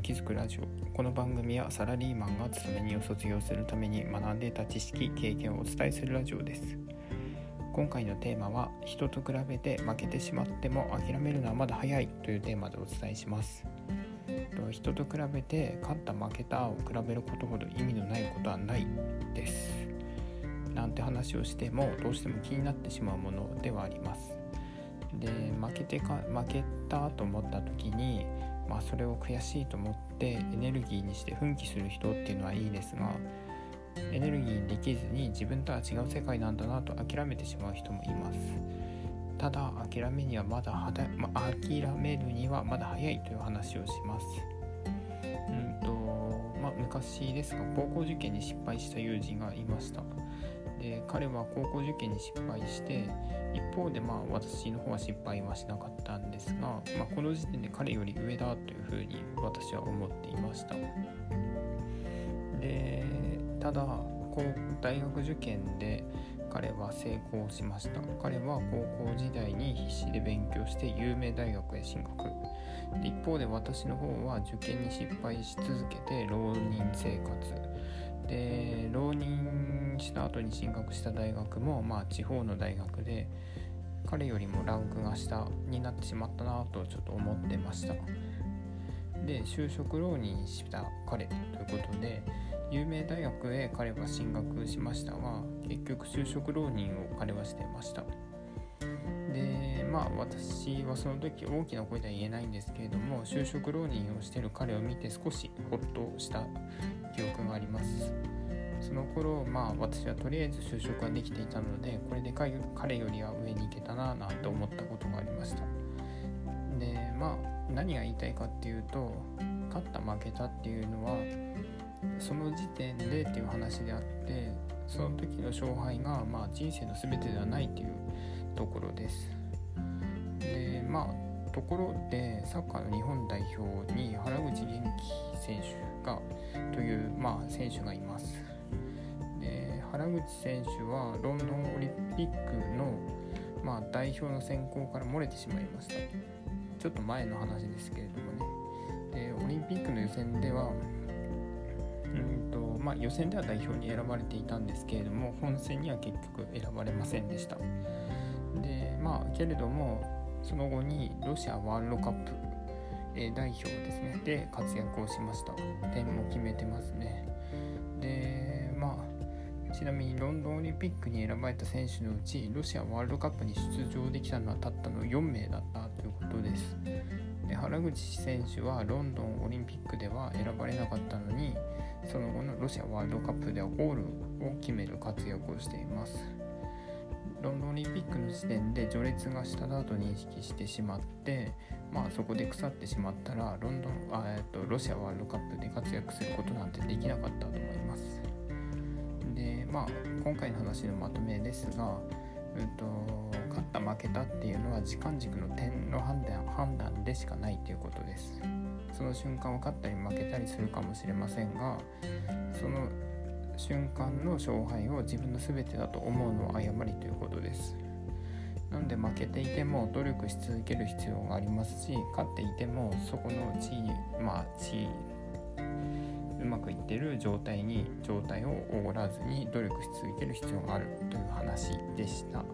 を築くラジオ。この番組はサラリーマンが勤め人を卒業するために学んでいた知識経験をお伝えするラジオです。今回のテーマは人と比べて負けてしまっても諦めるのはまだ早いというテーマでお伝えします。人と比べて勝った負けたを比べることほど意味のないことはないです。なんて話をしてもどうしても気になってしまうものではあります。で負けてか負けたと思った時にまあ、それを悔しいと思ってエネルギーにして奮起する人っていうのはいいですがエネルギーにできずに自分とは違う世界なんだなと諦めてしまう人もいます。ただ諦めにはまだはだ、まあ、諦めるにはまだ早いという話をします。うんとまあ昔ですが高校受験に失敗した友人がいました。で彼は高校受験に失敗して一方でまあ私の方は失敗はしなかったんですが、まあ、この時点で彼より上だというふうに私は思っていました。でただこう大学受験で彼は成功しました。彼は高校時代に必死で勉強して有名大学へ進学。で一方で私の方は受験に失敗し続けて浪人生活。でした後に進学した大学もまあ地方の大学で彼よりもランクが下になってしまったなとちょっと思ってました。で就職浪人した彼ということで有名大学へ彼は進学しましたが結局就職浪人を彼はしてました。でまあ私はその時大きな声では言えないんですけれども就職浪人をしてる彼を見て少しホッとした記憶があります。その頃まあ私はとりあえず就職ができていたのでこれで彼よりは上に行けたななんて思ったことがありました。でまあ何が言いたいかっていうと勝った負けたっていうのはその時点でっていう話であってその時の勝敗がまあ人生の全てではないっていうところです。でまあところでサッカーの日本代表に原口元気選手がという、まあ、選手がいます。原口選手はロンドンオリンピックの、まあ、代表の選考から漏れてしまいました。ちょっと前の話ですけれどもね。でオリンピックの予選ではうんとまあ、予選では代表に選ばれていたんですけれども本戦には結局選ばれませんでした。でまあけれどもその後にロシアワールドカップ代表ですね。で活躍をしました。点も決めてますね。でちなみにロンドンオリンピックに選ばれた選手のうちロシアワールドカップに出場できたのはたったの4名だったということです。で原口選手はロンドンオリンピックでは選ばれなかったのにその後のロシアワールドカップではゴールを決める活躍をしています。ロンドンオリンピックの時点で序列が下だと認識してしまってまあそこで腐ってしまったらロンドンあ、えっと、ロシアワールドカップで活躍することなんてできなかったと思います。まあ今回の話のまとめですが、うんと、勝った負けたっていうのは時間軸の点の判断判断でしかないということです。その瞬間を勝ったり負けたりするかもしれませんがその瞬間の勝敗を自分の全てだと思うのは誤りということです。なので負けていても努力し続ける必要がありますし勝っていてもそこの地位まあ地位うまくいってる状態に状態をおごらずに努力し続ける必要があるという話でした。